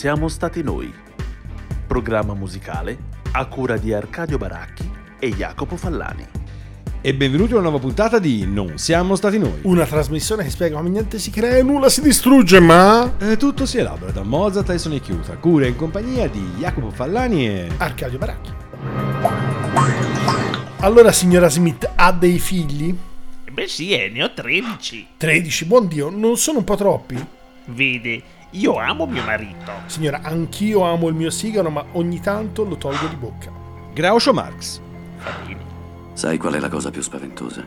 siamo stati noi. Programma musicale a cura di Arcadio Baracchi e Jacopo Fallani. E benvenuti a una nuova puntata di Non siamo stati noi. Una trasmissione che spiega come niente si crea e nulla si distrugge, ma... Eh, tutto si elabora da Mozart e Sony Chiusa, cura in compagnia di Jacopo Fallani e... Arcadio Baracchi. Allora, signora Smith, ha dei figli? Beh sì, eh, ne ho 13. 13, buon Dio, non sono un po' troppi? Vede, io amo mio marito. Signora, anch'io amo il mio sigaro, ma ogni tanto lo tolgo di bocca. Groucho Marx. Va bene. Sai qual è la cosa più spaventosa?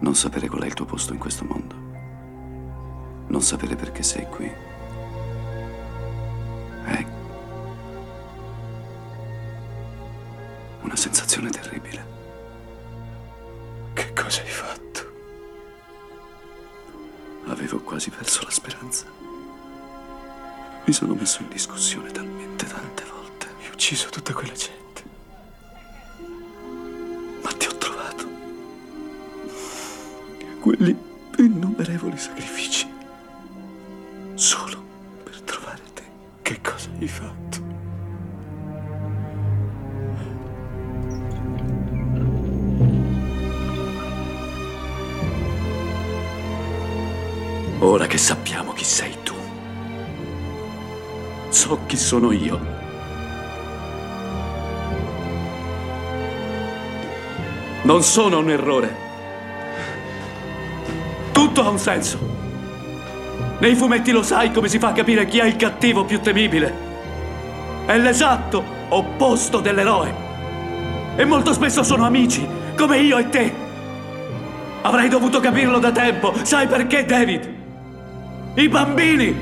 Non sapere qual è il tuo posto in questo mondo. Non sapere perché sei qui. È una sensazione terribile. Che cosa hai fatto? Avevo quasi perso la speranza. Mi sono messo in discussione talmente tante volte. Hai ucciso tutta quella gente. Ma ti ho trovato. Quelli innumerevoli sacrifici. Solo per trovare te. Che cosa hai fatto? Ora che sappiamo chi sei tu, so chi sono io. Non sono un errore. Tutto ha un senso. Nei fumetti lo sai come si fa a capire chi è il cattivo più temibile. È l'esatto opposto dell'eroe. E molto spesso sono amici, come io e te. Avrei dovuto capirlo da tempo. Sai perché, David? I bambini!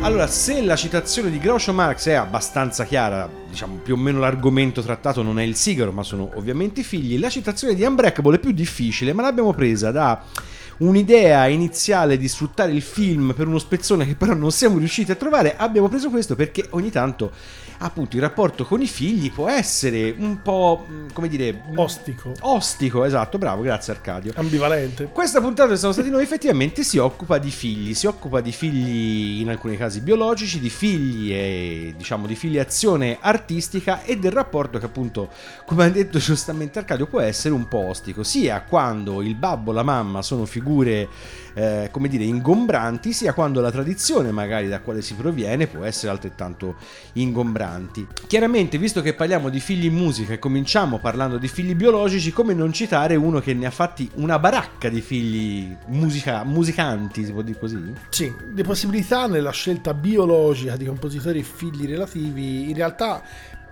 Allora, se la citazione di Groucho Marx è abbastanza chiara, diciamo più o meno l'argomento trattato non è il sigaro, ma sono ovviamente i figli, la citazione di Unbreakable è più difficile, ma l'abbiamo presa da un'idea iniziale di sfruttare il film per uno spezzone che però non siamo riusciti a trovare. Abbiamo preso questo perché ogni tanto appunto il rapporto con i figli può essere un po' mh, come dire Ostico. ostico, esatto, bravo, grazie Arcadio. Ambivalente. Questa puntata che siamo stati noi effettivamente si occupa di figli, si occupa di figli in alcuni casi biologici, di figli e diciamo di filiazione artistica e del rapporto che appunto, come ha detto giustamente Arcadio, può essere un po' ostico, sia quando il babbo la mamma sono figure eh, come dire ingombranti, sia quando la tradizione magari da quale si proviene può essere altrettanto ingombranti. Chiaramente, visto che parliamo di figli in musica e cominciamo parlando di figli biologici, come non citare uno che ne ha fatti una baracca di figli musica- musicanti, si può dire così? Sì, le possibilità nella scelta biologica di compositori e figli relativi in realtà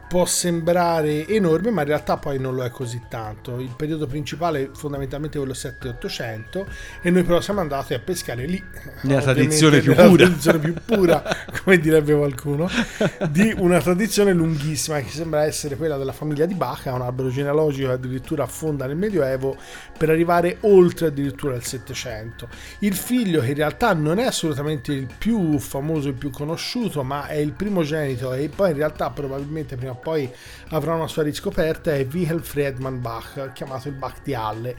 può sembrare enorme, ma in realtà poi non lo è così tanto. Il periodo principale è fondamentalmente quello 7-800 e noi però siamo andati a pescare lì. Nella tradizione più nella pura. tradizione più pura, come direbbe qualcuno, di una tradizione lunghissima che sembra essere quella della famiglia di Bach, un albero genealogico che addirittura affonda nel Medioevo per arrivare oltre addirittura il 700. Il figlio che in realtà non è assolutamente il più famoso, il più conosciuto, ma è il primogenito e poi in realtà probabilmente prima poi avrà una sua riscoperta, è Wilhelm Friedman Bach, chiamato il Bach di Halle.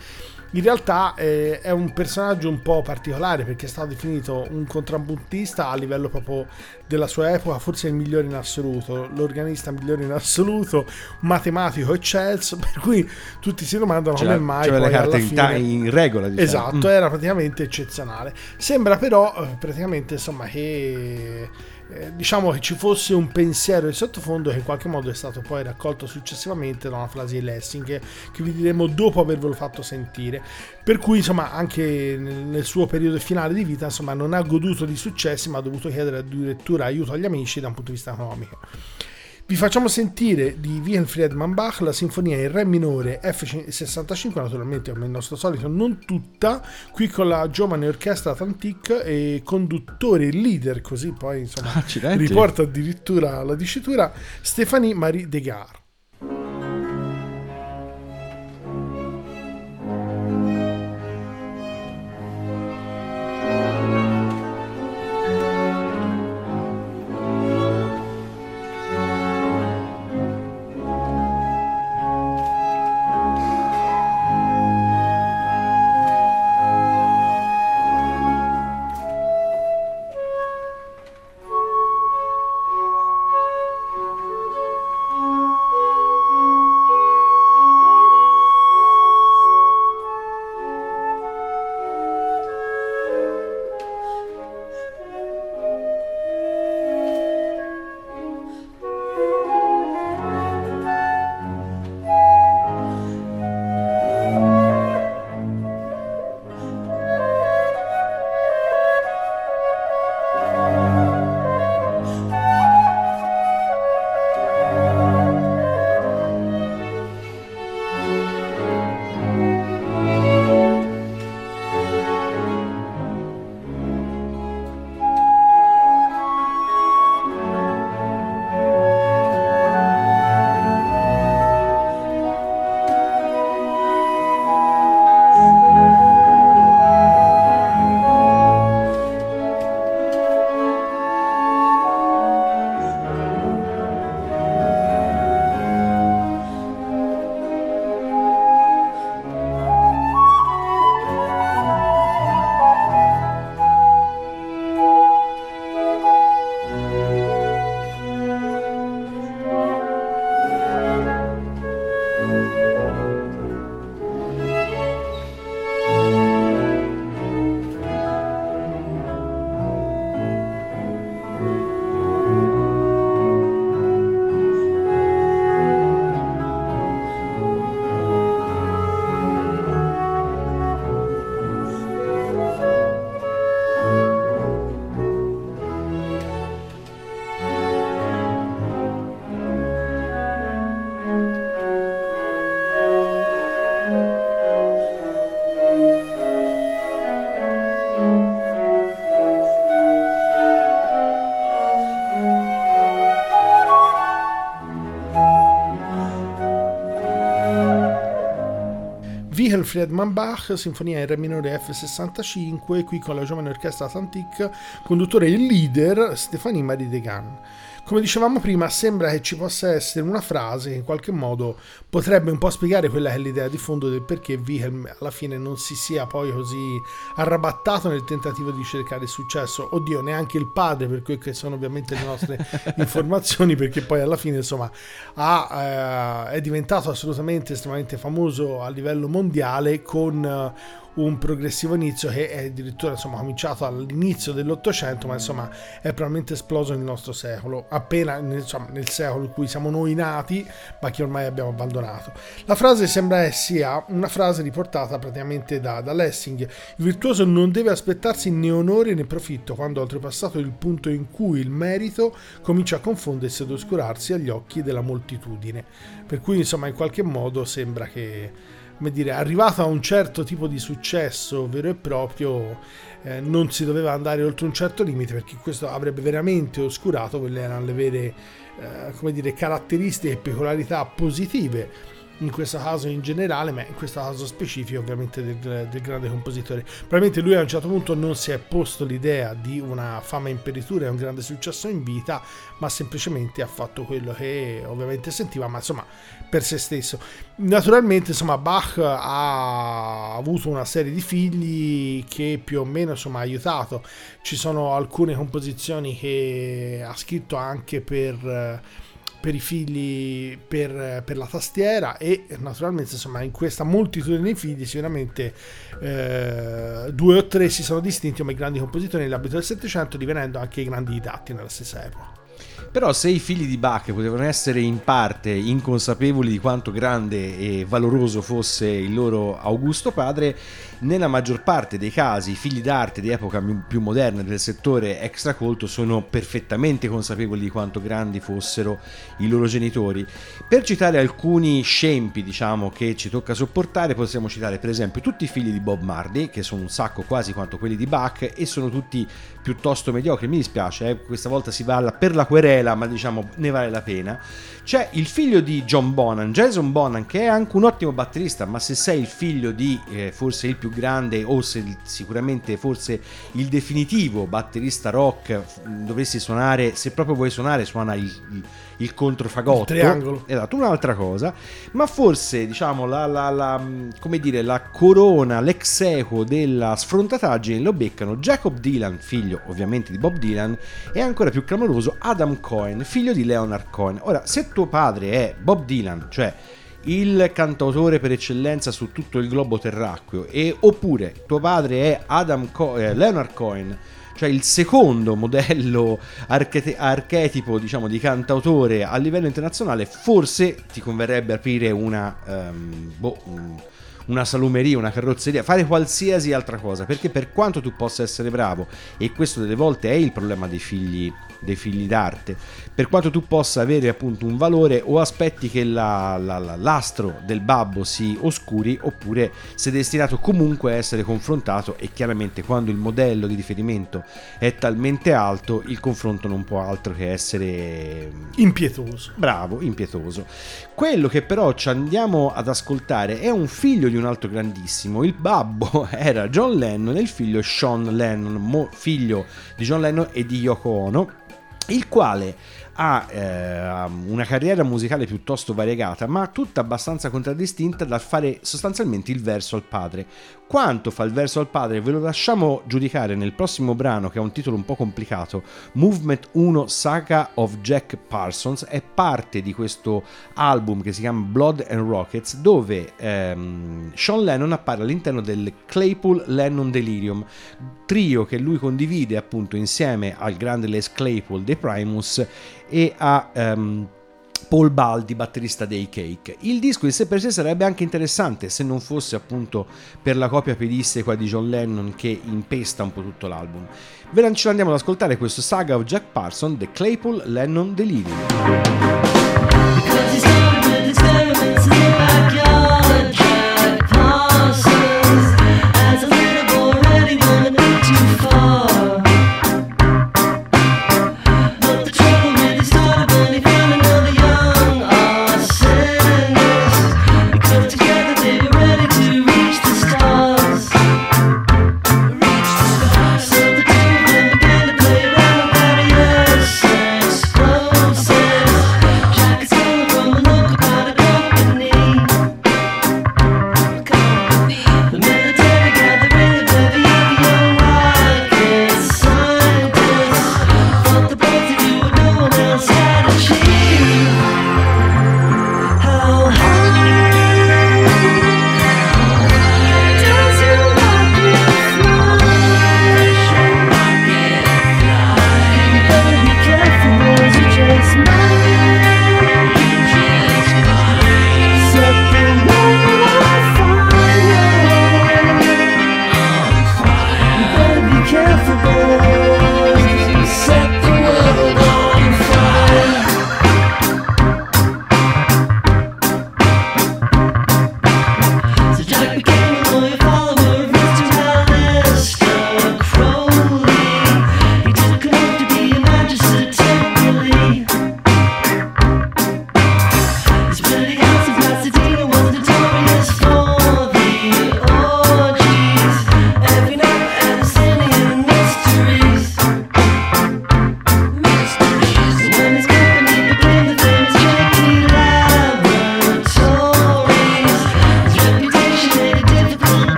In realtà eh, è un personaggio un po' particolare perché è stato definito un contrabbuntista a livello proprio della sua epoca, forse il migliore in assoluto, l'organista migliore in assoluto, matematico eccelso, per cui tutti si domandano come mai C'aveva poi le carte fine... in regola, diciamo. Esatto, era praticamente eccezionale. Sembra però eh, praticamente insomma che eh, diciamo che ci fosse un pensiero di sottofondo che in qualche modo è stato poi raccolto successivamente da una frase di Lessing che, che vi diremo dopo avervelo fatto sentire. Per cui insomma anche nel, suo periodo finale di vita insomma non ha goduto di successi ma ha dovuto chiedere addirittura aiuto agli amici da un punto di vista economico. Vi facciamo sentire di Wilhelm Friedman Bach la sinfonia in Re minore F65, naturalmente come il nostro solito non tutta, qui con la giovane orchestra Tantic e conduttore leader, così poi insomma Accidenti. riporta addirittura la dicitura Stéphanie Marie Degas. Friedman Bach, sinfonia in Re minore F65, qui con la giovane orchestra Atlantique, conduttore e leader Stéphanie Marie Degan. Come dicevamo prima, sembra che ci possa essere una frase che in qualche modo potrebbe un po' spiegare quella che è l'idea di fondo del perché Wilhelm alla fine non si sia poi così arrabattato nel tentativo di cercare il successo. Oddio, neanche il padre, per quelle che sono ovviamente le nostre informazioni, perché poi alla fine insomma ha, eh, è diventato assolutamente estremamente famoso a livello mondiale con... Eh, un progressivo inizio che è addirittura insomma, cominciato all'inizio dell'Ottocento, ma insomma è probabilmente esploso nel nostro secolo, appena insomma, nel secolo in cui siamo noi nati, ma che ormai abbiamo abbandonato. La frase sembra sia una frase riportata praticamente da, da Lessing. Il virtuoso non deve aspettarsi né onore né profitto quando ha oltrepassato il punto in cui il merito comincia a confondersi ed oscurarsi agli occhi della moltitudine. Per cui insomma in qualche modo sembra che come dire, arrivato a un certo tipo di successo vero e proprio, eh, non si doveva andare oltre un certo limite perché questo avrebbe veramente oscurato quelle erano le vere eh, come dire, caratteristiche e peculiarità positive in questo caso in generale, ma in questo caso specifico ovviamente del, del, grande compositore. Probabilmente lui a un certo punto non si è posto l'idea di una fama imperitura e un grande successo in vita, ma semplicemente ha fatto quello che ovviamente sentiva, ma insomma per se stesso. Naturalmente insomma Bach ha avuto una serie di figli che più o meno insomma ha aiutato. Ci sono alcune composizioni che ha scritto anche per per i figli per, per, la tastiera e naturalmente insomma in questa moltitudine di figli sicuramente eh, due o tre si sono distinti come grandi compositori nell'ambito del Settecento divenendo anche grandi didatti nella stessa epoca. Però se i figli di Bach potevano essere in parte inconsapevoli di quanto grande e valoroso fosse il loro Augusto padre, nella maggior parte dei casi i figli d'arte di epoca più moderna del settore extracolto sono perfettamente consapevoli di quanto grandi fossero i loro genitori. Per citare alcuni scempi, diciamo, che ci tocca sopportare, possiamo citare per esempio tutti i figli di Bob Marley, che sono un sacco quasi quanto quelli di Bach e sono tutti piuttosto mediocri. Mi dispiace, eh, questa volta si va per la querela, ma diciamo ne vale la pena. C'è il figlio di John Bonan, Jason Bonan, che è anche un ottimo batterista, ma se sei il figlio di eh, forse il più grande o se, sicuramente forse il definitivo batterista rock, dovresti suonare, se proprio vuoi suonare, suona il, il, il controfagotto. Il triangolo. Esatto, un'altra cosa. Ma forse, diciamo, la, la, la, come dire, la corona, l'ex equo della sfrontataggine lo beccano Jacob Dylan, figlio ovviamente di Bob Dylan, e ancora più clamoroso Adam Cohen, figlio di Leonard Cohen. Ora, se tuo padre è Bob Dylan, cioè il cantautore per eccellenza su tutto il globo terracqueo, e oppure tuo padre è Adam Co- eh, Leonard Cohen, cioè il secondo modello archete- archetipo diciamo, di cantautore a livello internazionale, forse ti converrebbe aprire una, um, boh, una salumeria, una carrozzeria, fare qualsiasi altra cosa, perché per quanto tu possa essere bravo, e questo delle volte è il problema dei figli dei figli d'arte. Per quanto tu possa avere appunto un valore o aspetti che la, la, la, l'astro del babbo si oscuri oppure sei destinato comunque a essere confrontato e chiaramente quando il modello di riferimento è talmente alto il confronto non può altro che essere impietoso. Bravo, impietoso. Quello che però ci andiamo ad ascoltare è un figlio di un altro grandissimo. Il babbo era John Lennon e il figlio Sean Lennon, figlio di John Lennon e di Yoko Ono il quale ha eh, una carriera musicale piuttosto variegata, ma tutta abbastanza contraddistinta dal fare sostanzialmente il verso al padre. Quanto fa il verso al padre ve lo lasciamo giudicare nel prossimo brano che ha un titolo un po' complicato, Movement 1 Saga of Jack Parsons, è parte di questo album che si chiama Blood and Rockets dove ehm, Sean Lennon appare all'interno del Claypool Lennon Delirium, trio che lui condivide appunto insieme al grande Les Claypool dei Primus e a um, Paul Baldi, batterista dei Cake. Il disco in sé per sé sarebbe anche interessante se non fosse appunto per la copia pedissequa di John Lennon che impesta un po' tutto l'album. Ve ce l'andiamo ad ascoltare questo saga of Jack Parson, The Claypool Lennon Delirium.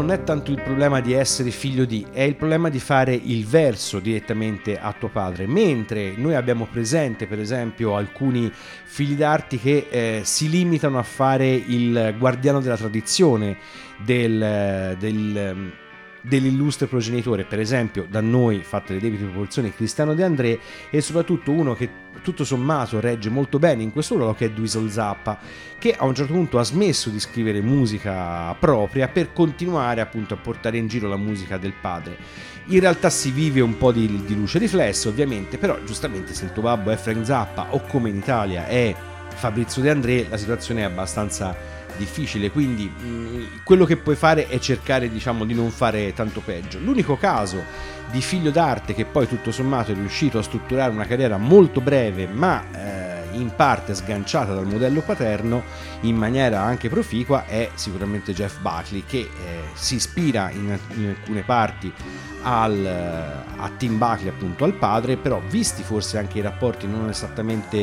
Non è tanto il problema di essere figlio di, è il problema di fare il verso direttamente a tuo padre. Mentre noi abbiamo presente, per esempio, alcuni figli d'arti che eh, si limitano a fare il guardiano della tradizione del, del dell'illustre progenitore, per esempio da noi fatte le debite proporzioni Cristiano De André e soprattutto uno che tutto sommato regge molto bene in questo ruolo che è Duisel Zappa che a un certo punto ha smesso di scrivere musica propria per continuare appunto a portare in giro la musica del padre. In realtà si vive un po' di, di luce riflessa ovviamente, però giustamente se il tuo babbo è Frank Zappa o come in Italia è Fabrizio De André la situazione è abbastanza difficile, quindi mh, quello che puoi fare è cercare diciamo di non fare tanto peggio. L'unico caso di figlio d'arte che poi tutto sommato è riuscito a strutturare una carriera molto breve ma eh, in parte sganciata dal modello paterno in maniera anche proficua è sicuramente Jeff Buckley che eh, si ispira in, in alcune parti al, a Tim Buckley appunto al padre però visti forse anche i rapporti non esattamente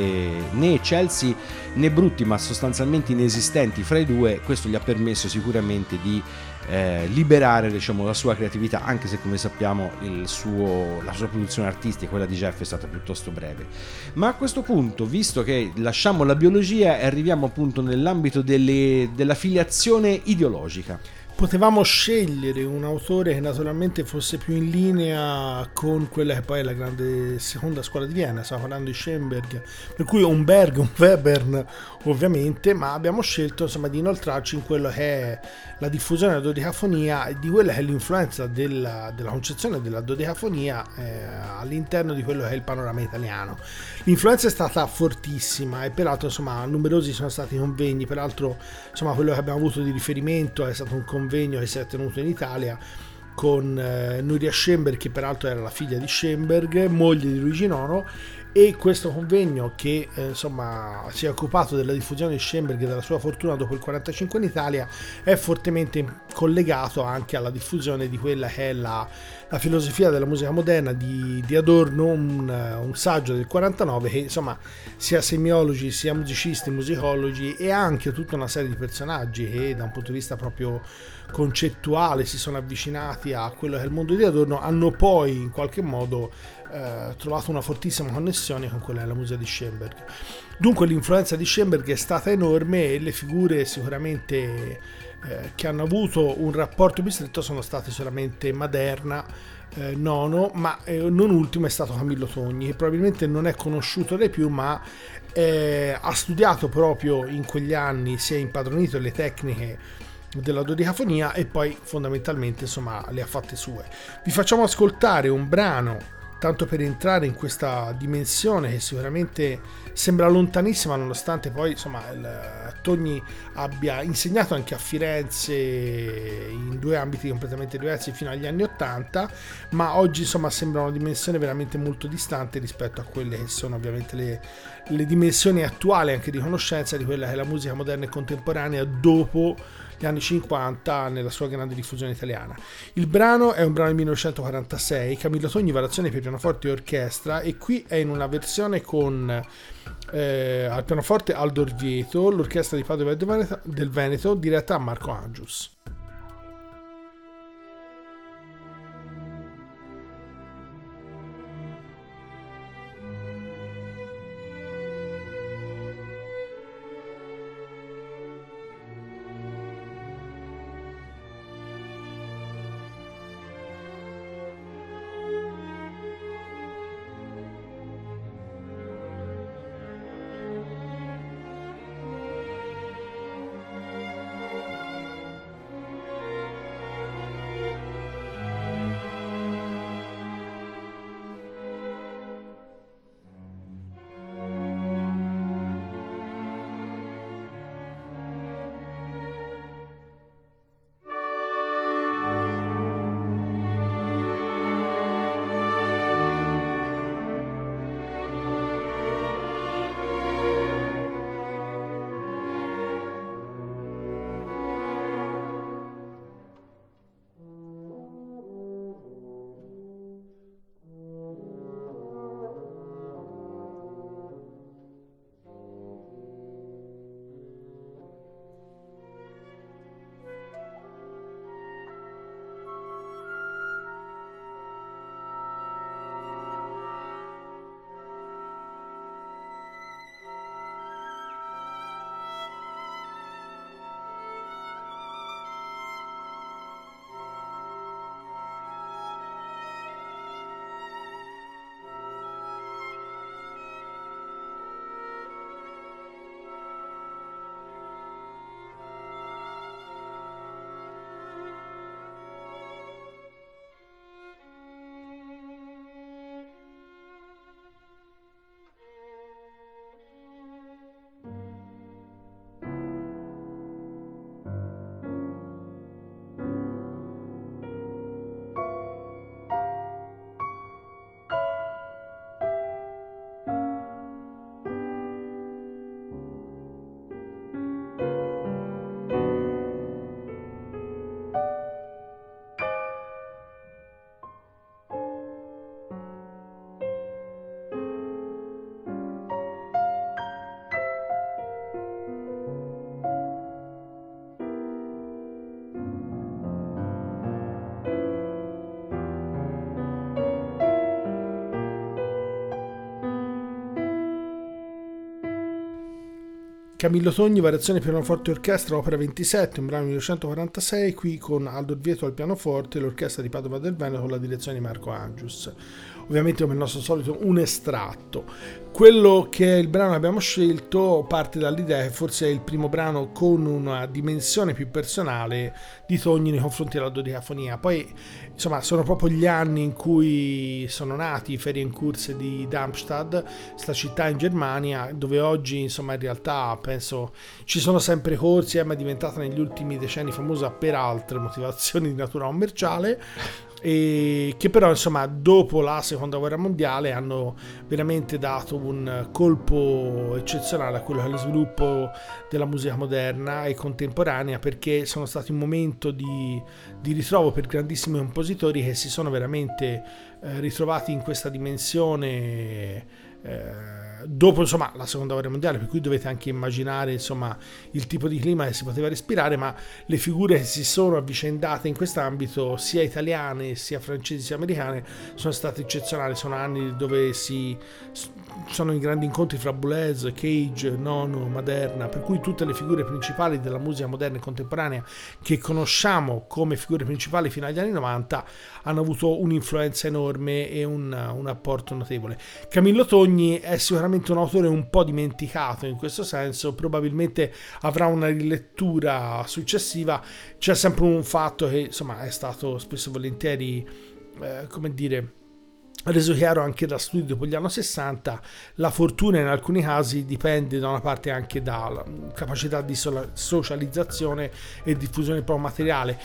né Chelsea né brutti ma sostanzialmente inesistenti fra i due questo gli ha permesso sicuramente di eh, liberare diciamo, la sua creatività anche se come sappiamo suo, la sua produzione artistica quella di Jeff è stata piuttosto breve. Ma a questo punto visto che lasciamo la biologia e arriviamo appunto nell'ambito delle, della filiazione ideologica. Potevamo scegliere un autore che naturalmente fosse più in linea con quella che poi è la grande seconda scuola di Vienna, stiamo parlando di Schoenberg, per cui un Berg, un Webern ovviamente, ma abbiamo scelto insomma di inoltrarci in quello che è la diffusione della dodecafonia e di quella che è l'influenza della, della concezione della dodecafonia eh, all'interno di quello che è il panorama italiano. L'influenza è stata fortissima e peraltro insomma numerosi sono stati i convegni, peraltro insomma quello che abbiamo avuto di riferimento è stato un convegno che si è tenuto in Italia con eh, Nuria Schoenberg che peraltro era la figlia di Schoenberg, moglie di Luigi Nono e questo convegno che eh, insomma si è occupato della diffusione di Schoenberg e della sua fortuna dopo il 45 in Italia è fortemente collegato anche alla diffusione di quella che è la, la filosofia della musica moderna di, di Adorno, un, un, saggio del 49 che insomma sia semiologi, sia musicisti, musicologi e anche tutta una serie di personaggi che da un punto di vista proprio concettuale si sono avvicinati a quello che è il mondo di Adorno hanno poi in qualche modo eh, trovato una fortissima connessione con quella della musica di Schoenberg. Dunque l'influenza di Schoenberg è stata enorme e le figure sicuramente eh, che hanno avuto un rapporto più stretto sono state solamente Maderna, eh, Nono, ma eh, non ultimo è stato Camillo Togni, che probabilmente non è conosciuto dai più, ma eh, ha studiato proprio in quegli anni, si è impadronito le tecniche della dodicafonia e poi fondamentalmente insomma le ha fatte sue. Vi facciamo ascoltare un brano tanto per entrare in questa dimensione che sicuramente sembra lontanissima nonostante poi insomma il, Togni abbia insegnato anche a Firenze in due ambiti completamente diversi fino agli anni 80 ma oggi insomma sembra una dimensione veramente molto distante rispetto a quelle che sono ovviamente le, le dimensioni attuali anche di conoscenza di quella che è la musica moderna e contemporanea dopo gli anni 50 nella sua grande diffusione italiana. Il brano è un brano del 1946, Camillo Togni, variazione per pianoforte e orchestra e qui è in una versione con eh, al pianoforte Aldo Orvieto, l'orchestra di Padova del Veneto diretta a Marco Angius. Camillo Togni, variazione pianoforte orchestra, opera 27, un brano 1946, qui con Aldo Orvieto al pianoforte l'orchestra di Padova del Veneto con la direzione di Marco Angius. Ovviamente come il nostro solito un estratto. Quello che è il brano che abbiamo scelto parte dall'idea che forse è il primo brano con una dimensione più personale di Togni nei confronti della dodicafonia. Poi insomma sono proprio gli anni in cui sono nati i Feriencurse di Darmstadt, sta città in Germania, dove oggi insomma in realtà penso ci sono sempre corsi, eh, ma è diventata negli ultimi decenni famosa per altre motivazioni di natura commerciale e che però insomma dopo la seconda guerra mondiale hanno veramente dato un colpo eccezionale a quello che è lo sviluppo della musica moderna e contemporanea perché sono stati un momento di, di ritrovo per grandissimi compositori che si sono veramente eh, ritrovati in questa dimensione eh, dopo insomma, la seconda guerra mondiale, per cui dovete anche immaginare insomma, il tipo di clima che si poteva respirare, ma le figure che si sono avvicendate in quest'ambito, sia italiane, sia francesi, sia americane, sono state eccezionali. Sono anni dove si sono i grandi incontri fra Boulez, Cage, Nono, Maderna, per cui tutte le figure principali della musica moderna e contemporanea che conosciamo come figure principali fino agli anni 90 hanno avuto un'influenza enorme e un, un apporto notevole. Camillo Togni è sicuramente un autore un po' dimenticato in questo senso, probabilmente avrà una rilettura successiva. C'è sempre un fatto che insomma è stato spesso e volentieri, eh, come dire, reso chiaro anche da studi dopo gli anni 60, la fortuna in alcuni casi dipende da una parte anche dalla capacità di socializzazione e diffusione proprio materiale.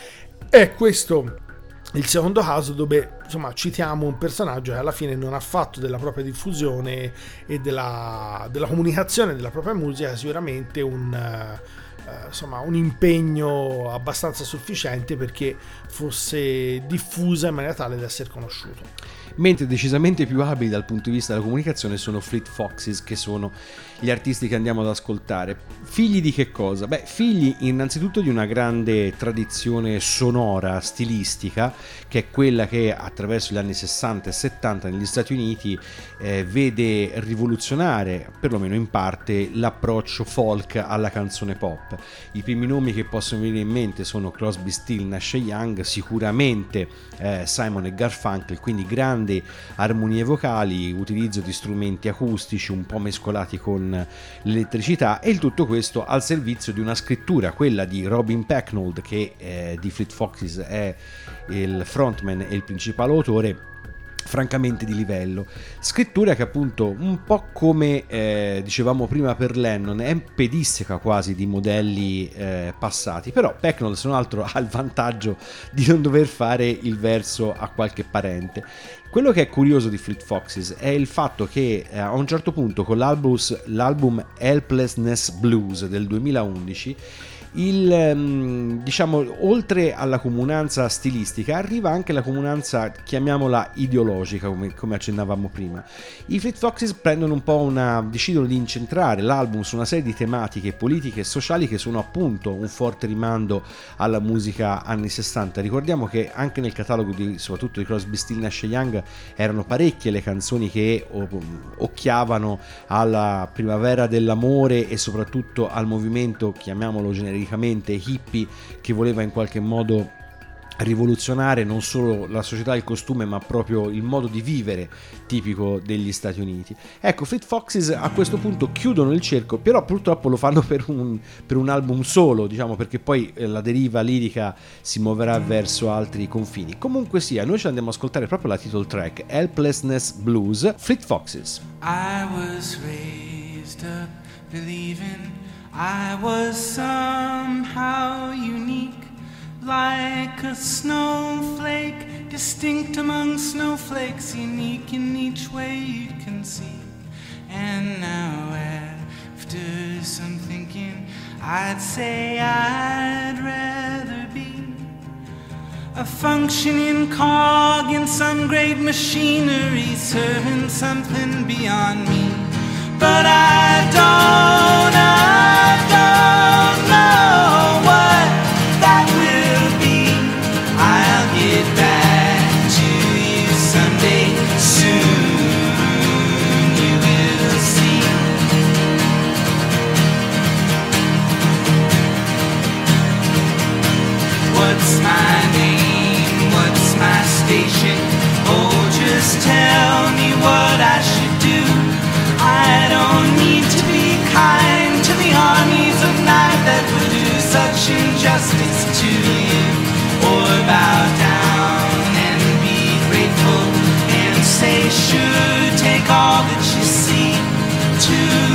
È questo il secondo caso dove insomma citiamo un personaggio che alla fine non ha fatto della propria diffusione e della, della comunicazione della propria musica sicuramente un, uh, insomma, un impegno abbastanza sufficiente perché fosse diffusa in maniera tale da essere conosciuto mentre decisamente più abili dal punto di vista della comunicazione sono Fleet Foxes, che sono gli artisti che andiamo ad ascoltare. Figli di che cosa? Beh, figli innanzitutto di una grande tradizione sonora, stilistica, che è quella che attraverso gli anni 60 e 70 negli Stati Uniti eh, vede rivoluzionare, perlomeno in parte, l'approccio folk alla canzone pop. I primi nomi che possono venire in mente sono Crosby, Still, Nash Young, sicuramente eh, Simon e Garfunkel, quindi grandi armonie vocali, utilizzo di strumenti acustici un po' mescolati con l'elettricità e il tutto questo al servizio di una scrittura, quella di Robin Pecknold che eh, di Fleet Foxes è il frontman e il principale autore francamente di livello. Scrittura che appunto un po' come eh, dicevamo prima per Lennon è pedisseca quasi di modelli eh, passati, però Pecknold se non altro ha il vantaggio di non dover fare il verso a qualche parente. Quello che è curioso di Fleet Foxes è il fatto che eh, a un certo punto con l'album Helplessness Blues del 2011 il, ehm, diciamo, oltre alla comunanza stilistica arriva anche la comunanza, chiamiamola ideologica, come, come accennavamo prima. I Fleet Foxes prendono un po' una, decidono di incentrare l'album su una serie di tematiche politiche e sociali che sono appunto un forte rimando alla musica anni 60. Ricordiamo che anche nel catalogo di, soprattutto di Crosby, Still, Nash Young erano parecchie le canzoni che occhiavano alla primavera dell'amore e soprattutto al movimento, chiamiamolo genericamente, genericamente hippie che voleva in qualche modo rivoluzionare non solo la società del costume ma proprio il modo di vivere tipico degli Stati Uniti. Ecco, Fleet Foxes a questo punto chiudono il cerco, però purtroppo lo fanno per un, per un album solo, diciamo perché poi eh, la deriva lirica si muoverà verso altri confini. Comunque sia, noi ci andiamo ad ascoltare proprio la title track, Helplessness Blues, Fleet Foxes. I was raised up believing I was somehow unique, like a snowflake, distinct among snowflakes, unique in each way you can see. And now, after some thinking, I'd say I'd rather be a functioning cog in some great machinery, serving something beyond me. But I don't, I injustice to you, or bow down and be grateful and say, sure, take all that you see. To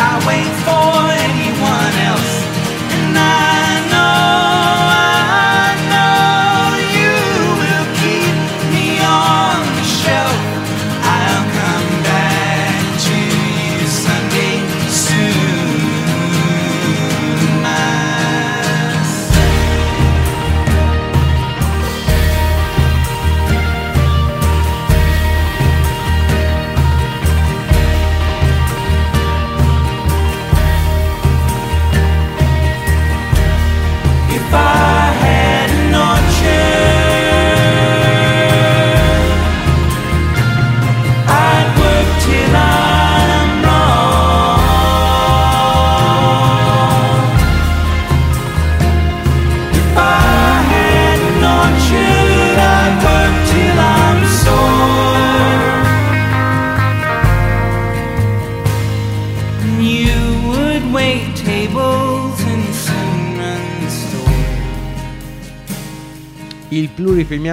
I wait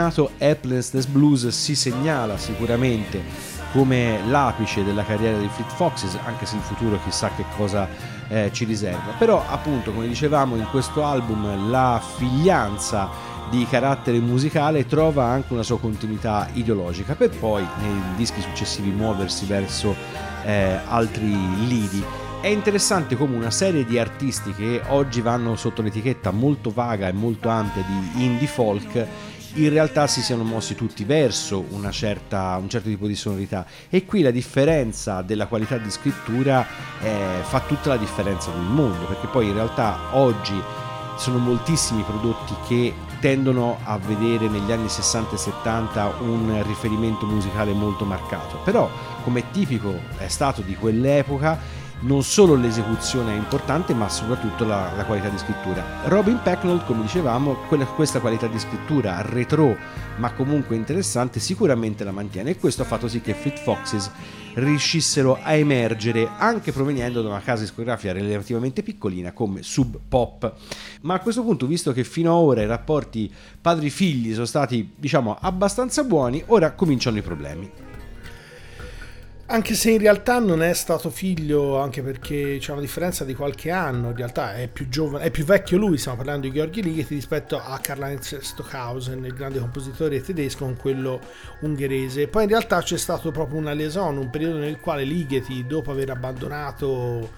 pluripremiato Helplessness Blues si segnala sicuramente come l'apice della carriera di Fleet Foxes, anche se in futuro chissà che cosa eh, ci riserva. Però appunto, come dicevamo, in questo album la figlianza di carattere musicale trova anche una sua continuità ideologica per poi nei dischi successivi muoversi verso eh, altri lidi. È interessante come una serie di artisti che oggi vanno sotto l'etichetta molto vaga e molto ampia di indie folk in realtà si siano mossi tutti verso certa, un certo tipo di sonorità. E qui la differenza della qualità di scrittura eh, fa tutta la differenza del mondo perché poi in realtà oggi sono moltissimi prodotti che tendono a vedere negli anni 60 e 70 un riferimento musicale molto marcato. Però come tipico è stato di quell'epoca non solo l'esecuzione è importante, ma soprattutto la, la qualità di scrittura. Robin Pecknold, come dicevamo, quella- questa qualità di scrittura retro, ma comunque interessante, sicuramente la mantiene e questo ha fatto sì che Fleet Foxes riuscissero a emergere anche proveniendo da una casa discografica relativamente piccolina come Sub Pop. Ma a questo punto, visto che fino ad ora i rapporti padri-figli sono stati, diciamo, abbastanza buoni, ora cominciano i problemi. Anche se in realtà non è stato figlio, anche perché c'è una differenza di qualche anno, in realtà è più giovane, è più vecchio lui, stiamo parlando di Georgi Ligeti rispetto a Karl-Heinz Stockhausen, il grande compositore tedesco, con quello ungherese. Poi in realtà c'è stato proprio una liaison, un periodo nel quale Ligeti, dopo aver abbandonato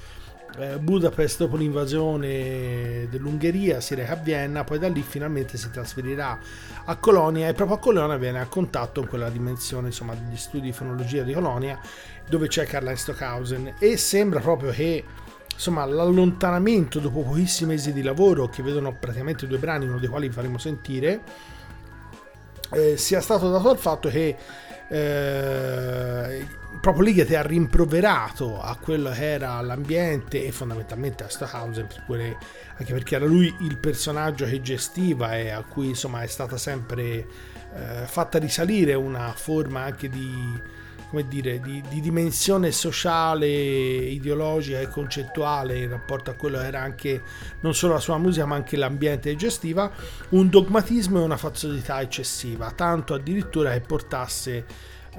eh, Budapest dopo l'invasione dell'Ungheria si reca a Vienna, poi da lì finalmente si trasferirà a Colonia e proprio a Colonia viene a contatto con quella dimensione insomma degli studi di fonologia di Colonia dove c'è Karl-Heinz Stockhausen e sembra proprio che insomma l'allontanamento dopo pochissimi mesi di lavoro che vedono praticamente due brani uno dei quali vi faremo sentire eh, sia stato dato dal fatto che eh, proprio Ligeti ha rimproverato a quello che era l'ambiente e fondamentalmente a Stockhausen per anche perché era lui il personaggio che gestiva e a cui insomma è stata sempre eh, fatta risalire una forma anche di come dire, di, di dimensione sociale, ideologica e concettuale in rapporto a quello era anche non solo la sua musica ma anche l'ambiente gestiva, un dogmatismo e una faziosità eccessiva, tanto addirittura che portasse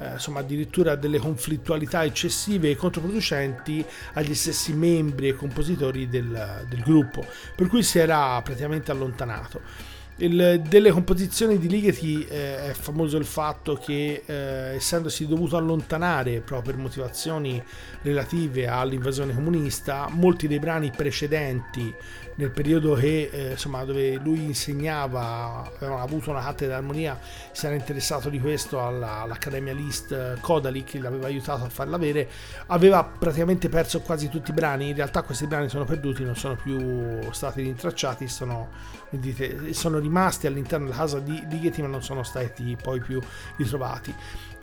eh, insomma addirittura delle conflittualità eccessive e controproducenti agli stessi membri e compositori del, del gruppo, per cui si era praticamente allontanato. Il- delle composizioni di Ligeti eh, è famoso il fatto che eh, essendosi dovuto allontanare proprio per motivazioni relative all'invasione comunista, molti dei brani precedenti nel periodo che, eh, insomma, dove lui insegnava, avevano avuto una cattedra di armonia, si era interessato di questo alla- all'Accademia List eh, Kodali che l'aveva aiutato a farla avere, aveva praticamente perso quasi tutti i brani. In realtà questi brani sono perduti, non sono più stati rintracciati, sono, dite, sono rimasti all'interno della casa di Ligeti ma non sono stati poi più ritrovati.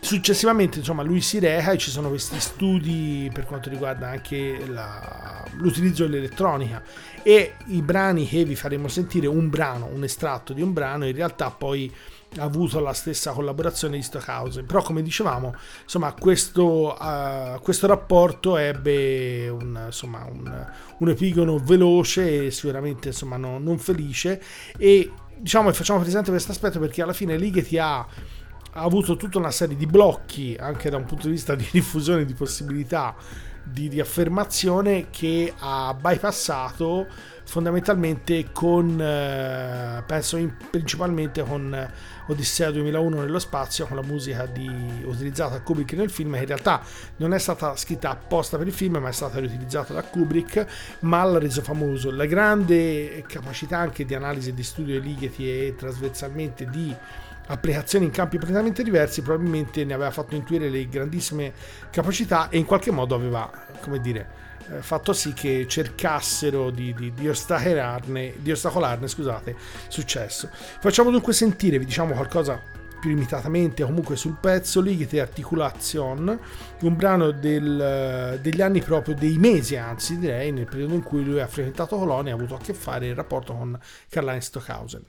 Successivamente, insomma, lui si reca e ci sono questi studi per quanto riguarda anche la- l'utilizzo dell'elettronica e i brani che vi faremo sentire, un brano, un estratto di un brano, in realtà poi ha avuto la stessa collaborazione di Stockhausen. Però, come dicevamo, insomma, questo, eh, questo rapporto ebbe un, insomma, un, un epigono veloce e sicuramente insomma, no- non felice. E diciamo facciamo presente questo aspetto perché alla fine Ligeti ha ha avuto tutta una serie di blocchi anche da un punto di vista di diffusione di possibilità di, di affermazione che ha bypassato fondamentalmente con eh, penso in- principalmente con eh, Odissea 2001 nello spazio con la musica di, utilizzata da Kubrick nel film che in realtà non è stata scritta apposta per il film ma è stata riutilizzata da Kubrick ma l'ha reso famoso. La grande capacità anche di analisi e di studio di Ligeti e trasversalmente di applicazioni in campi completamente diversi, probabilmente ne aveva fatto intuire le grandissime capacità e in qualche modo aveva, come dire, eh, fatto sì che cercassero di, di- di ostacolarne, di ostacolarne scusate, successo. Facciamo dunque sentire, vi diciamo qualcosa più limitatamente comunque sul pezzo Ligete Articulation, un brano del- degli anni proprio, dei mesi anzi direi, nel periodo in cui lui ha frequentato Colonia e ha avuto a che fare il rapporto con Karl-Heinz Stockhausen.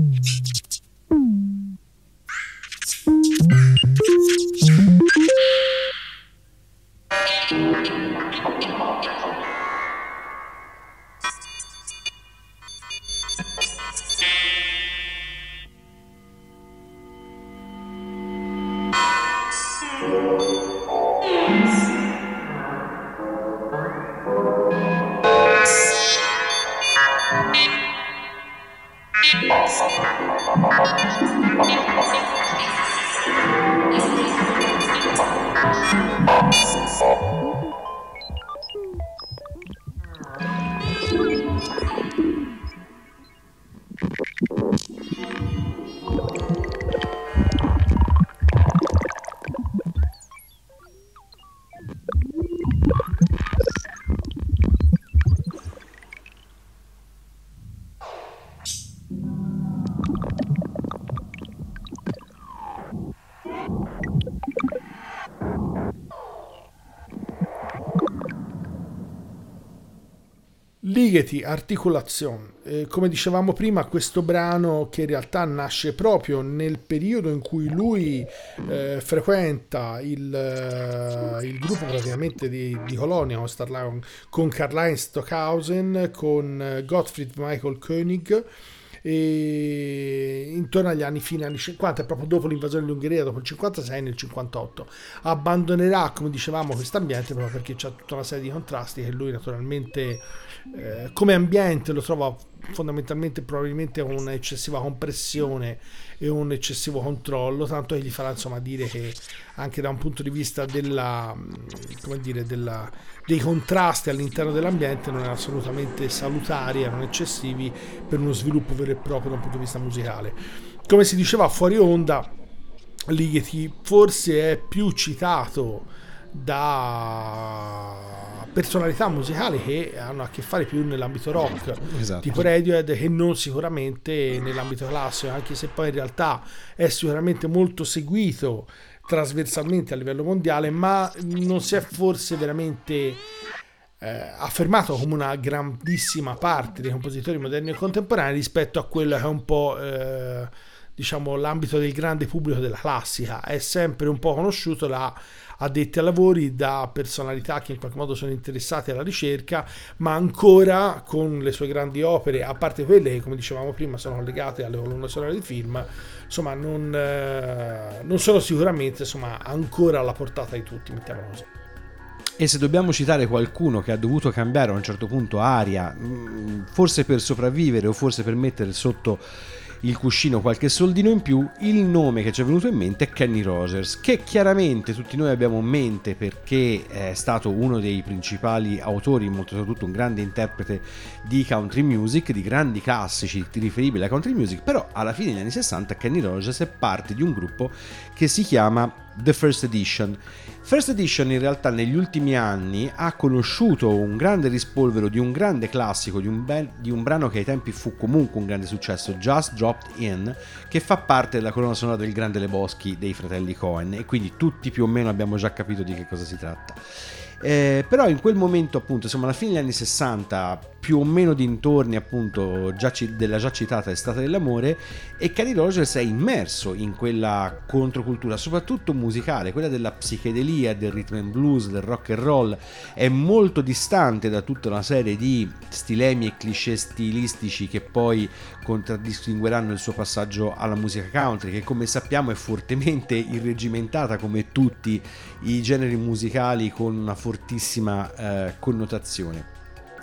Mm. Ligeti, Articulation. Eh, come dicevamo prima, questo brano che in realtà nasce proprio nel periodo in cui lui eh, frequenta il, eh, il gruppo praticamente di, di Colonia Starla- con Karl-Heinz Stockhausen, con eh, Gottfried Michael Koenig intorno agli anni fine anni 50 proprio dopo l'invasione dell'Ungheria dopo il 56 nel 58 abbandonerà come dicevamo questo ambiente proprio perché c'è tutta una serie di contrasti che lui naturalmente eh, come ambiente lo trova fondamentalmente probabilmente un'eccessiva compressione e un eccessivo controllo, tanto che gli farà insomma dire che anche da un punto di vista della, come dire, della- dei contrasti all'interno dell'ambiente non erano assolutamente salutari, erano eccessivi per uno sviluppo vero e proprio da un punto di vista musicale. Come si diceva fuori onda, Ligeti forse è più citato da personalità musicali che hanno a che fare più nell'ambito rock, Esatto. tipo Radiohead, che non sicuramente nell'ambito classico, anche se poi in realtà è sicuramente molto seguito trasversalmente a livello mondiale, ma non si è forse veramente eh, affermato come una grandissima parte dei compositori moderni e contemporanei rispetto a quello che è un po' eh, diciamo l'ambito del grande pubblico della classica è sempre un po' conosciuto da addetti ai lavori da personalità che in qualche modo sono interessate alla ricerca ma ancora con le sue grandi opere a parte quelle che come dicevamo prima sono collegate alle colonne sonore di film insomma non, eh, non sono sicuramente insomma ancora alla portata di tutti mettiamolo così. E se dobbiamo citare qualcuno che ha dovuto cambiare a un certo punto aria, mh, forse per sopravvivere o forse per mettere sotto il cuscino qualche soldino in più, il nome che ci è venuto in mente è Kenny Rogers, che chiaramente tutti noi abbiamo in mente perché è stato uno dei principali autori, molto soprattutto un grande interprete di country music, di grandi classici riferibili alla country music, però alla fine degli anni 60 Kenny Rogers è parte di un gruppo che si chiama The First Edition. First Edition in realtà negli ultimi anni ha conosciuto un grande rispolvero di un grande classico, di un, bel- di un brano che ai tempi fu comunque un grande successo, Just Dropped In, che fa parte della colonna sonora del Grande Le Boschi dei fratelli Cohen e quindi tutti più o meno abbiamo già capito di che cosa si tratta. Eh, però in quel momento appunto siamo alla fine degli anni 60 più o meno dintorni appunto già ci- della già citata estate dell'amore e Kenny Rogers è immerso in quella controcultura soprattutto musicale quella della psichedelia del rhythm and blues del rock and roll è molto distante da tutta una serie di stilemi e cliché stilistici che poi contraddistingueranno il suo passaggio alla musica country che come sappiamo è fortemente irregimentata come tutti i generi musicali con una fortissima eh, connotazione.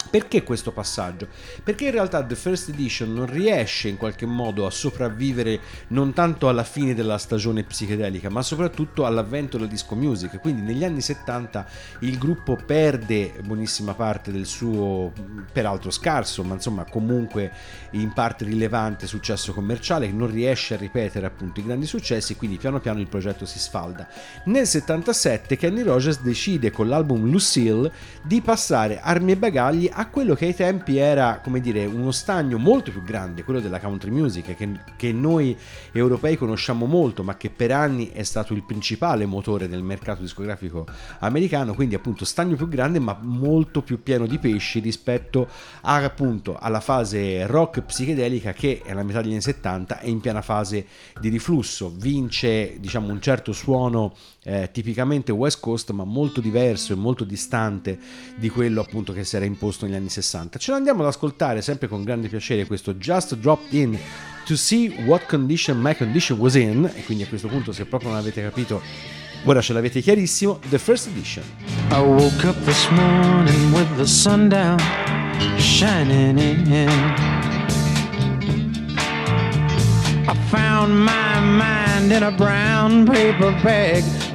Perché questo passaggio? Perché in realtà The First Edition non riesce in qualche modo a sopravvivere non tanto alla fine della stagione psichedelica, ma soprattutto all'avvento della disco music. Quindi negli anni 70 il gruppo perde buonissima parte del suo, peraltro scarso, ma insomma comunque in parte rilevante successo commerciale, non riesce a ripetere appunto i grandi successi, quindi piano piano il progetto si sfalda. Nel 77 Kenny Rogers decide con l'album Lucille di passare armi e bagagli a quello che ai tempi era, come dire, uno stagno molto più grande, quello della country music, che, che noi europei conosciamo molto, ma che per anni è stato il principale motore del mercato discografico americano, quindi appunto stagno più grande ma molto più pieno di pesci rispetto a, appunto alla fase rock psichedelica che alla metà degli anni 70 è in piena fase di riflusso, vince diciamo un certo suono eh, tipicamente West Coast ma molto diverso e molto distante di quello appunto che si era imposto negli anni 60. Ce l'andiamo ad ascoltare sempre con grande piacere questo Just Dropped In to see what condition my condition was in e quindi a questo punto se proprio non avete capito ora ce l'avete chiarissimo The First Edition. I woke up this morning with the sun down shining in. I found my mind in a brown paper bag,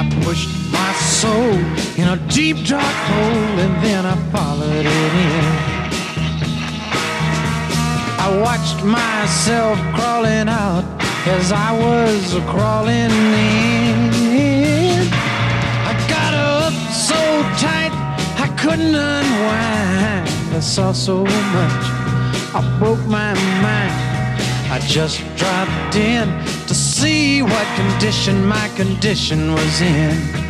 I pushed my soul in a deep dark hole and then I followed it in. I watched myself crawling out as I was crawling in. I got up so tight I couldn't unwind. I saw so much, I broke my mind. I just dropped in to see what condition my condition was in.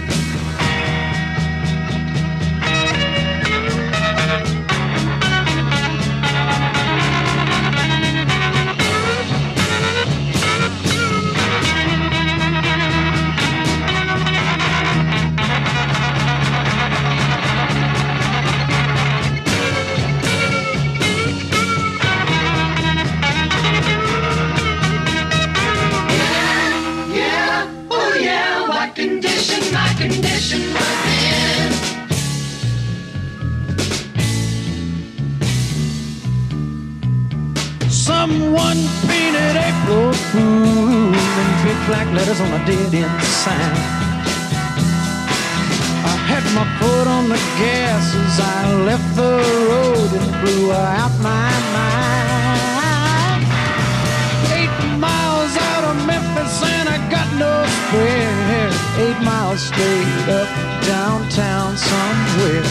Eight miles straight up downtown somewhere.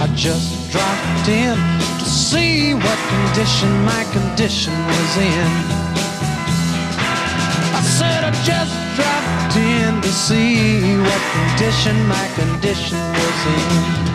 I just dropped in to see what condition my condition was in. I said I just dropped in to see what condition my condition was in.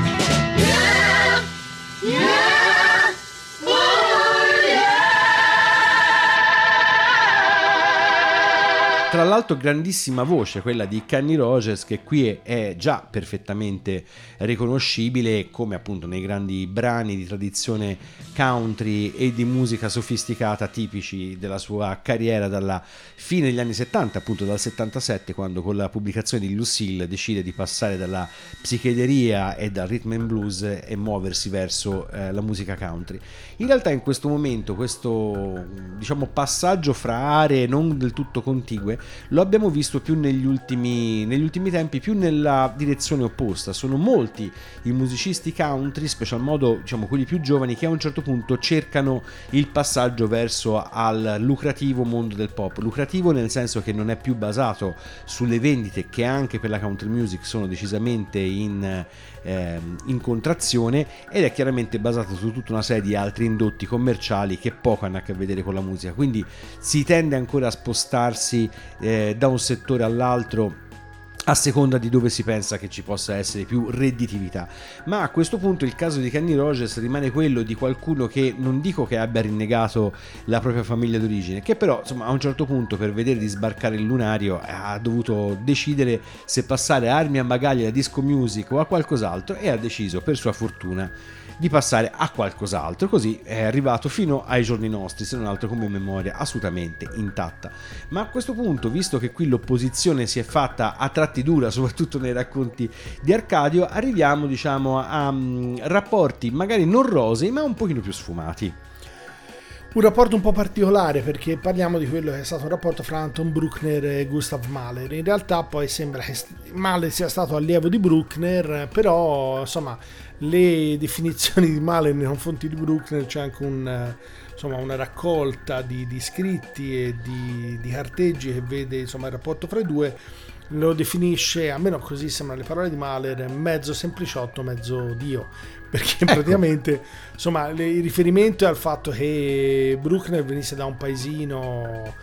Tra l'altro grandissima voce quella di Kenny Rogers che qui è, già perfettamente riconoscibile come appunto nei grandi brani di tradizione country e di musica sofisticata tipici della sua carriera dalla fine degli anni 70, appunto dal 77 quando con la pubblicazione di Lucille decide di passare dalla psichederia e dal rhythm and blues e muoversi verso eh, la musica country. In realtà in questo momento questo diciamo passaggio fra aree non del tutto contigue lo abbiamo visto più negli ultimi, negli ultimi tempi, più nella direzione opposta. Sono molti i musicisti country, special modo diciamo quelli più giovani, che a un certo punto cercano il passaggio verso al lucrativo mondo del pop. Lucrativo nel senso che non è più basato sulle vendite che anche per la country music sono decisamente in, ehm, in contrazione ed è chiaramente basato su tutta una serie di altri indotti commerciali che poco hanno a che vedere con la musica. Quindi si tende ancora a spostarsi eh, da un settore all'altro a seconda di dove si pensa che ci possa essere più redditività. Ma a questo punto il caso di Kenny Rogers rimane quello di qualcuno che non dico che abbia rinnegato la propria famiglia d'origine, che però insomma a un certo punto per vedere di sbarcare il lunario ha dovuto decidere se passare a armi a bagaglia da disco music o a qualcos'altro e ha deciso per sua fortuna di passare a qualcos'altro, così è arrivato fino ai giorni nostri, se non altro come memoria assolutamente intatta. Ma a questo punto, visto che qui l'opposizione si è fatta a tratti dura, soprattutto nei racconti di Arcadio, arriviamo diciamo a mm, rapporti magari non rosei, ma un pochino più sfumati. Un rapporto un po' particolare perché parliamo di quello che è stato un rapporto fra Anton Bruckner e Gustav Mahler. In realtà poi sembra che Mahler sia stato allievo di Bruckner, però insomma le definizioni di Mahler nei confronti di Bruckner c'è anche un, insomma, una raccolta di, di scritti e di, di carteggi che vede insomma, il rapporto fra i due lo definisce, almeno così sembrano le parole di Mahler, mezzo sempliciotto, mezzo dio, perché Ecco. praticamente insomma il riferimento è al fatto che Bruckner venisse da un paesino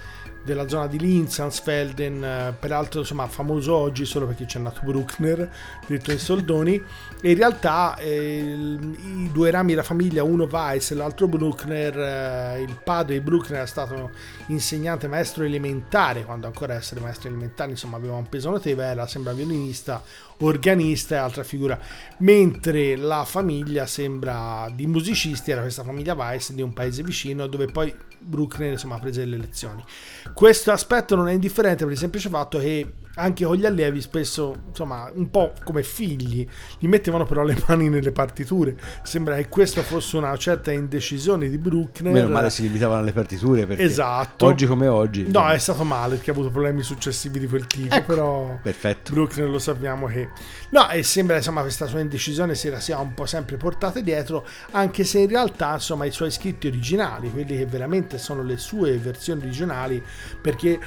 della zona di Linz, Ansfelden, eh, peraltro insomma famoso oggi solo perché c'è nato Bruckner, detto in soldoni, e in realtà eh, i due rami della famiglia, uno Weiss e l'altro Bruckner, eh, il padre di Bruckner è stato insegnante maestro elementare, quando ancora essere maestro elementare insomma aveva un peso notevole, era sembra violinista, organista e altra figura, mentre la famiglia sembra di musicisti, era questa famiglia Weiss di un paese vicino dove poi Bruckner insomma prese le lezioni. Questo aspetto non è indifferente per il semplice fatto che anche con gli allievi spesso, insomma, un po' come figli, gli mettevano però le mani nelle partiture. Sembra che questo fosse una certa indecisione di Bruckner. Meno male si limitavano alle partiture perché Esatto. oggi come oggi. No, è stato male perché ha avuto problemi successivi di quel tipo, Ecco. però perfetto. Bruckner lo sappiamo che... No, e sembra insomma questa sua indecisione se la sia un po' sempre portata dietro, anche se in realtà insomma i suoi scritti originali, quelli che veramente sono le sue versioni originali, perché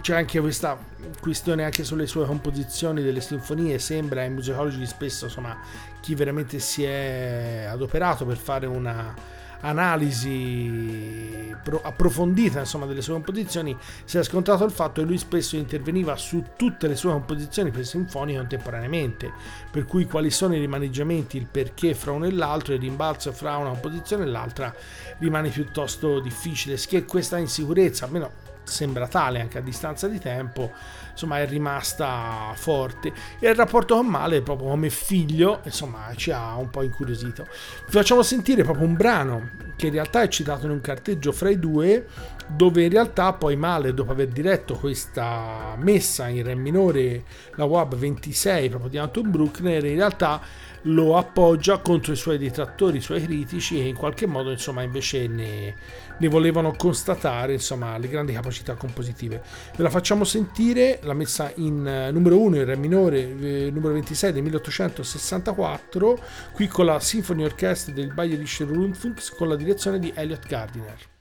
c'è anche questa questione anche sulle sue composizioni delle sinfonie, sembra ai musicologi spesso insomma chi veramente si è adoperato per fare una analisi pro- approfondita insomma delle sue composizioni si è scontrato il fatto che lui spesso interveniva su tutte le sue composizioni per sinfonie contemporaneamente. Per cui quali sono i rimaneggiamenti il perché fra uno e l'altro il rimbalzo fra una composizione e l'altra rimane piuttosto difficile. Che questa insicurezza almeno sembra tale anche a distanza di tempo insomma è rimasta forte. E il rapporto con Mahler proprio come figlio insomma ci ha un po' incuriosito. Vi facciamo sentire proprio un brano che in realtà è citato in un carteggio fra i due dove in realtà poi Mahler dopo aver diretto questa messa in re minore la WAB 26 proprio di Anton Bruckner in realtà lo appoggia contro i suoi detrattori, i suoi critici e in qualche modo insomma invece ne, ne volevano constatare insomma le grandi capacità compositive. Ve la facciamo sentire, la messa in eh, numero 1 in re minore, eh, numero 26 del 1864, qui con la Symphony Orchestra del Bayerische Rundfunk con la direzione di Elliot Gardiner.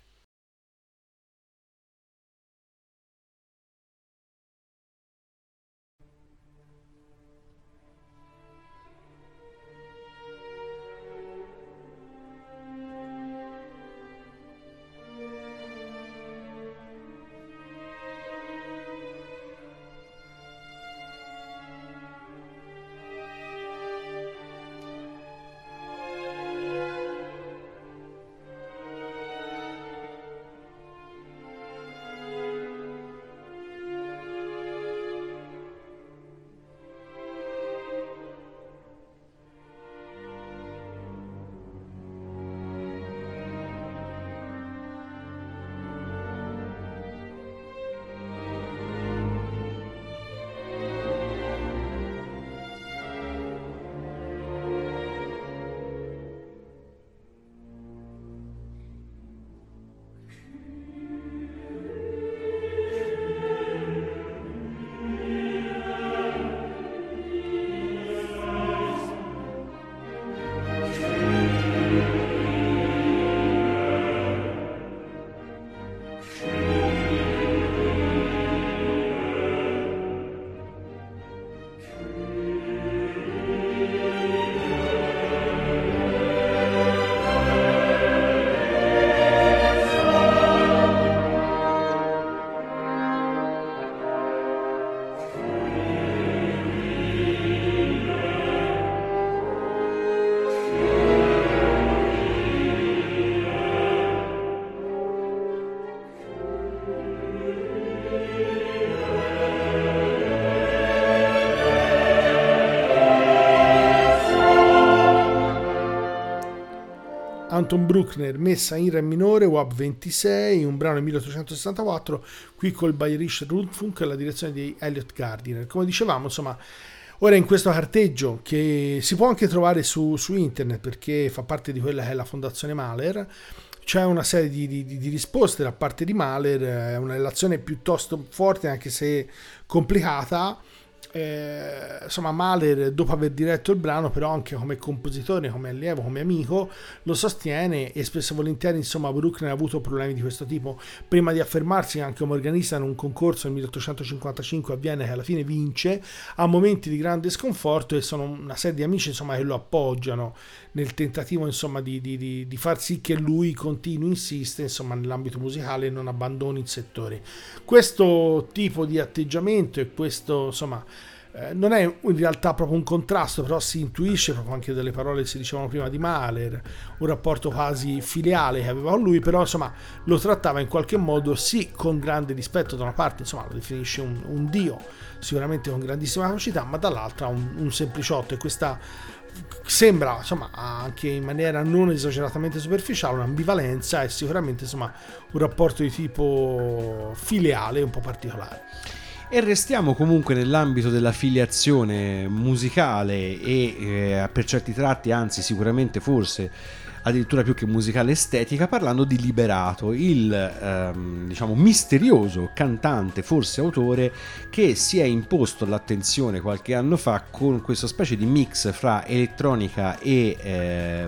Anton Bruckner, messa in re minore, WAP 26, un brano del 1864, qui col Bayerische Rundfunk, la direzione di Elliot Gardiner. Come dicevamo, insomma, ora in questo carteggio che si può anche trovare su, su internet perché fa parte di quella che è la Fondazione Mahler, c'è una serie di, di, di, risposte da parte di Mahler, è una relazione piuttosto forte anche se complicata eh, insomma Mahler dopo aver diretto il brano però anche come compositore come allievo come amico lo sostiene e spesso e volentieri insomma Bruckner ha avuto problemi di questo tipo. Prima di affermarsi anche come organista in un concorso nel 1855 a Vienna che alla fine vince ha momenti di grande sconforto e sono una serie di amici insomma che lo appoggiano nel tentativo insomma di, di, di, di far sì che lui continui insiste insomma nell'ambito musicale e non abbandoni il settore. Questo tipo di atteggiamento e questo insomma eh, non è in realtà proprio un contrasto, però si intuisce proprio anche dalle parole che si dicevano prima di Mahler, un rapporto quasi filiale che aveva con lui, però insomma lo trattava in qualche modo sì con grande rispetto da una parte, insomma lo definisce un, un dio, sicuramente con grandissima capacità, ma dall'altra un, un sempliciotto e questa sembra insomma anche in maniera non esageratamente superficiale un'ambivalenza e sicuramente insomma un rapporto di tipo filiale un po' particolare. E restiamo comunque nell'ambito della filiazione musicale e eh, per certi tratti, anzi sicuramente forse addirittura più che musicale estetica, parlando di Liberato, il ehm, diciamo misterioso cantante, forse autore, che si è imposto l'attenzione qualche anno fa con questa specie di mix fra elettronica e eh,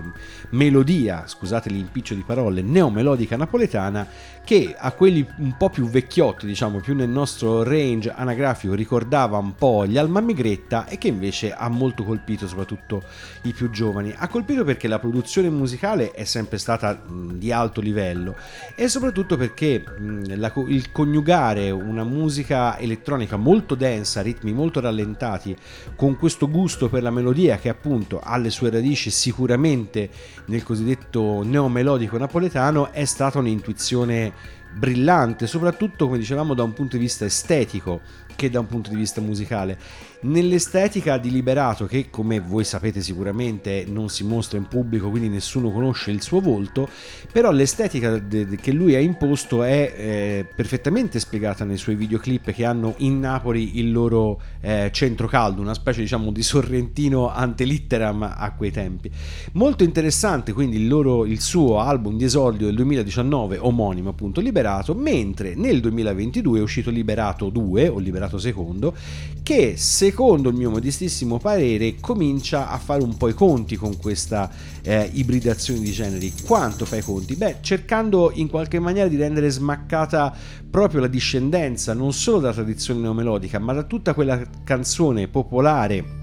melodia, scusate l'impiccio di parole, neomelodica napoletana, che a quelli un po' più vecchiotti, diciamo più nel nostro range anagrafico, ricordava un po' gli Alma Migretta e che invece ha molto colpito soprattutto i più giovani. Ha colpito perché la produzione musicale è sempre stata di alto livello e soprattutto perché il coniugare una musica elettronica molto densa, ritmi molto rallentati, con questo gusto per la melodia che appunto ha le sue radici sicuramente nel cosiddetto neomelodico napoletano è stata un'intuizione brillante, soprattutto come dicevamo da un punto di vista estetico. Che da un punto di vista musicale. Nell'estetica di Liberato, che come voi sapete sicuramente non si mostra in pubblico, quindi nessuno conosce il suo volto, però l'estetica che lui ha imposto è eh, perfettamente spiegata nei suoi videoclip che hanno in Napoli il loro eh, centro caldo, una specie diciamo di sorrentino antelitteram a quei tempi. Molto interessante quindi il, loro, il suo album di esordio del 2019, omonimo appunto Liberato, mentre nel 2022 è uscito Liberato 2 o Liberato secondo, che secondo il mio modestissimo parere comincia a fare un po' i conti con questa eh, ibridazione di generi. Quanto fa i conti? Beh, cercando in qualche maniera di rendere smaccata proprio la discendenza non solo dalla tradizione neomelodica, ma da tutta quella canzone popolare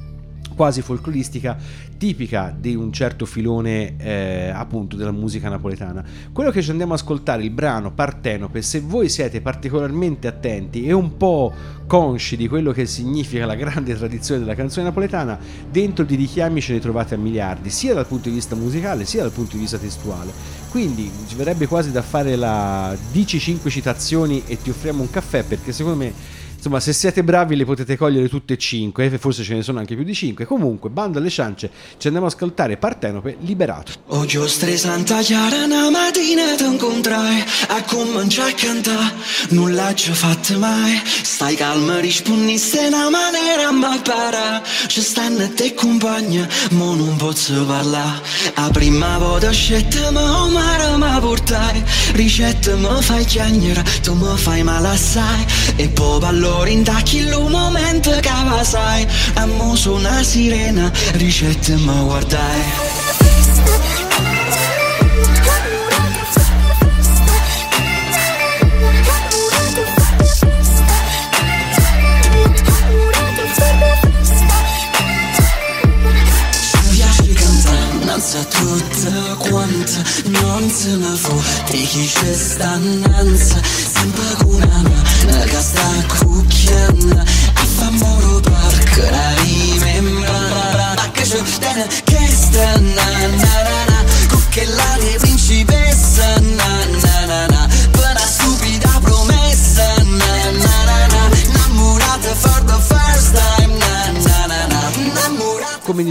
quasi folcloristica tipica di un certo filone eh, appunto della musica napoletana. Quello che ci andiamo ad ascoltare, il brano Partenope, se voi siete particolarmente attenti e un po' consci di quello che significa la grande tradizione della canzone napoletana, dentro di richiami ce ne trovate a miliardi, sia dal punto di vista musicale sia dal punto di vista testuale. Quindi ci verrebbe quasi da fare la dici 5 citazioni e ti offriamo un caffè perché secondo me Insomma, se siete bravi le potete cogliere tutte e cinque, forse ce ne sono anche più di cinque. Comunque, bando alle ciance, ci andiamo a ascoltare Partenope liberato. Oh giostre santa chiara una mattina ti incontrai a cominciare a cantare. Non l'hai fatto mai. Stai calma rispondi se una maniera ma para. Ci stanno te compagna mo non posso parlare. A prima volta scelta ma o mare mi portai. Ricetta mi fai chiagnere tu mi fai male assai e poi allora intacchi il momento che sai amo su una sirena ricetta mi guardai danza tutta quanta non se ne può di chi c'è stannanza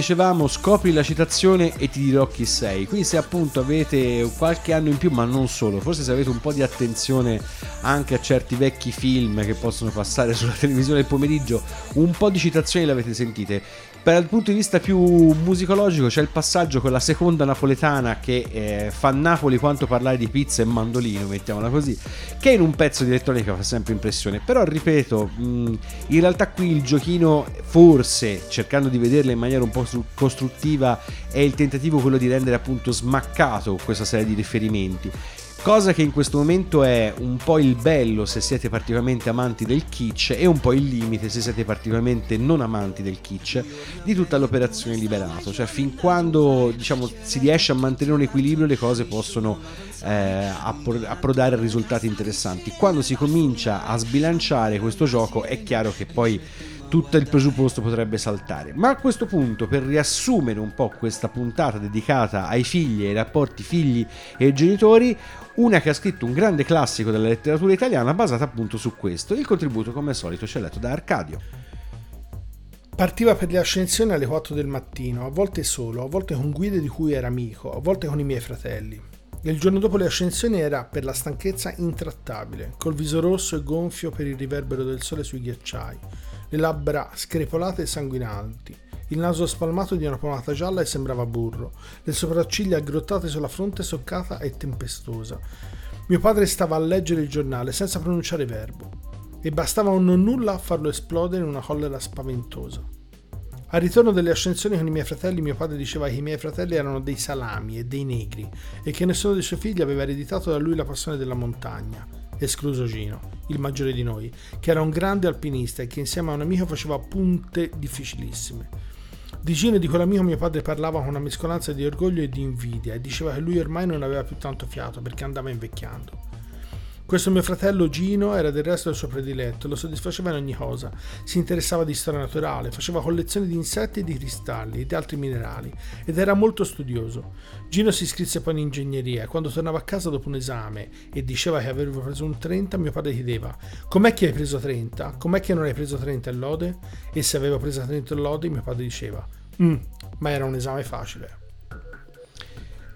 dicevamo, scopri la citazione e ti dirò chi sei. Qui se appunto avete qualche anno in più, ma non solo, forse se avete un po' di attenzione anche a certi vecchi film che possono passare sulla televisione il pomeriggio, un po' di citazioni le avete sentite. Dal punto di vista più musicologico c'è il passaggio con la seconda napoletana che eh, fa Napoli quanto parlare di pizza e mandolino, mettiamola così, che in un pezzo di elettronica fa sempre impressione. Però ripeto, mh, in realtà qui il giochino forse, cercando di vederla in maniera un po' costruttiva, è il tentativo quello di rendere appunto smaccato questa serie di riferimenti. Cosa che in questo momento è un po' il bello se siete particolarmente amanti del kitsch e un po' il limite se siete particolarmente non amanti del kitsch di tutta l'operazione liberato. Cioè fin quando diciamo, si riesce a mantenere un equilibrio le cose possono eh, appro- approdare a risultati interessanti. Quando si comincia a sbilanciare questo gioco è chiaro che poi tutto il presupposto potrebbe saltare. Ma a questo punto, per riassumere un po' questa puntata dedicata ai figli e ai rapporti figli e genitori, una che ha scritto un grande classico della letteratura italiana basata appunto su questo. Il contributo, come al solito, ci è letto da Arcadio. Partiva per le ascensioni alle 4 del mattino, a volte solo, a volte con guide di cui era amico, a volte con i miei fratelli. Il giorno dopo le ascensioni era, per la stanchezza, intrattabile, col viso rosso e gonfio per il riverbero del sole sui ghiacciai, le labbra screpolate e sanguinanti, il naso spalmato di una pomata gialla e sembrava burro, le sopracciglia aggrottate sulla fronte soccata e tempestosa. Mio padre stava a leggere il giornale senza pronunciare verbo, e bastava un non nulla a farlo esplodere in una collera spaventosa. Al ritorno delle ascensioni con i miei fratelli, mio padre diceva che i miei fratelli erano dei salami e dei negri e che nessuno dei suoi figli aveva ereditato da lui la passione della montagna, escluso Gino, il maggiore di noi, che era un grande alpinista e che insieme a un amico faceva punte difficilissime. Di Gino di quell'amico mio padre parlava con una mescolanza di orgoglio e di invidia e diceva che lui ormai non aveva più tanto fiato perché andava invecchiando. Questo mio fratello Gino era del resto il suo prediletto, lo soddisfaceva in ogni cosa. Si interessava di storia naturale, faceva collezioni di insetti e di cristalli e di altri minerali ed era molto studioso. Gino si iscrisse poi in ingegneria e quando tornava a casa dopo un esame e diceva che avevo preso un 30, mio padre chiedeva com'è che hai preso 30? Com'è che non hai preso 30 in lode? E se avevo preso 30 in lode, mio padre diceva "Mm, ma era un esame facile.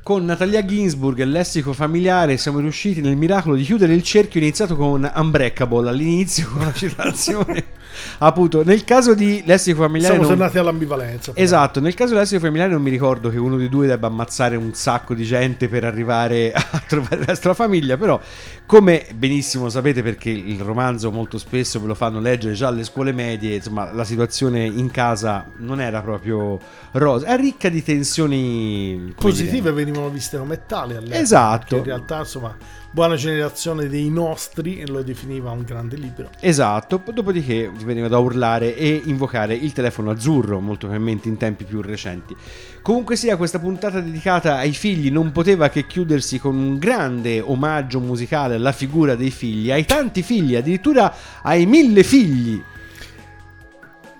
Con Natalia Ginsburg e lessico familiare siamo riusciti nel miracolo di chiudere il cerchio iniziato con Unbreakable all'inizio con la citazione. Appunto, nel caso di lessico familiare Siamo non- tornati all'ambivalenza. però. Esatto, nel caso dell'essere familiare non mi ricordo che uno dei due debba ammazzare un sacco di gente per arrivare a trovare resto della famiglia, però come benissimo sapete perché il romanzo molto spesso ve lo fanno leggere già alle scuole medie, insomma la situazione in casa non era proprio rosa, è ricca di tensioni Positive venivano viste come tali all'epoca. Esatto. In realtà, insomma, buona generazione dei nostri lo definiva un grande libro. Esatto, dopodiché veniva da urlare e invocare il telefono azzurro, molto probabilmente in tempi più recenti. Comunque sia, questa puntata dedicata ai figli non poteva che chiudersi con un grande omaggio musicale alla figura dei figli, ai tanti figli, addirittura ai mille figli.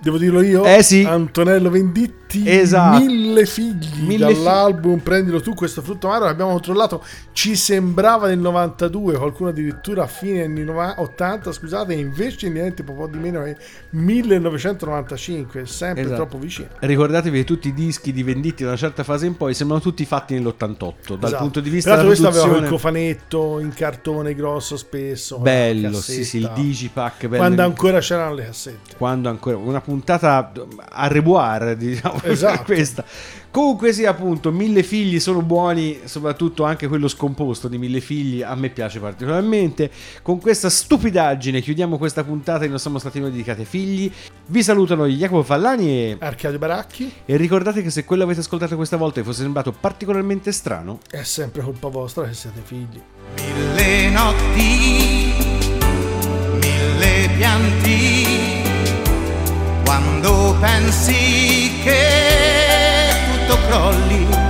Devo dirlo io? Eh sì. Antonello Venditti, Esatto. mille figli Mille dall'album Prendilo tu questo frutto amaro che abbiamo controllato. Ci sembrava del 92, qualcuno addirittura a fine anni 90 80, scusate, invece niente po' di meno è 1995, sempre Esatto. troppo vicino. Ricordatevi che tutti i dischi di Venditti da una certa fase in poi sembrano tutti fatti nell'88, dal Esatto. punto di vista Tra della questo aveva quel cofanetto in cartone grosso spesso. Bello, sì, sì, il digipack bello. Quando ancora c'erano le cassette. quando ancora una puntata a reboire diciamo Esatto. questa comunque sì appunto mille figli sono buoni soprattutto anche quello scomposto di mille figli a me piace particolarmente con questa stupidaggine chiudiamo questa puntata di non siamo stati noi dedicati ai figli vi salutano Jacopo Fallani e, Arcadio Baracchi e ricordate che se quello avete ascoltato questa volta vi fosse sembrato particolarmente strano è sempre colpa vostra che siete figli. Mille notti, mille pianti, quando pensi che tutto crolli.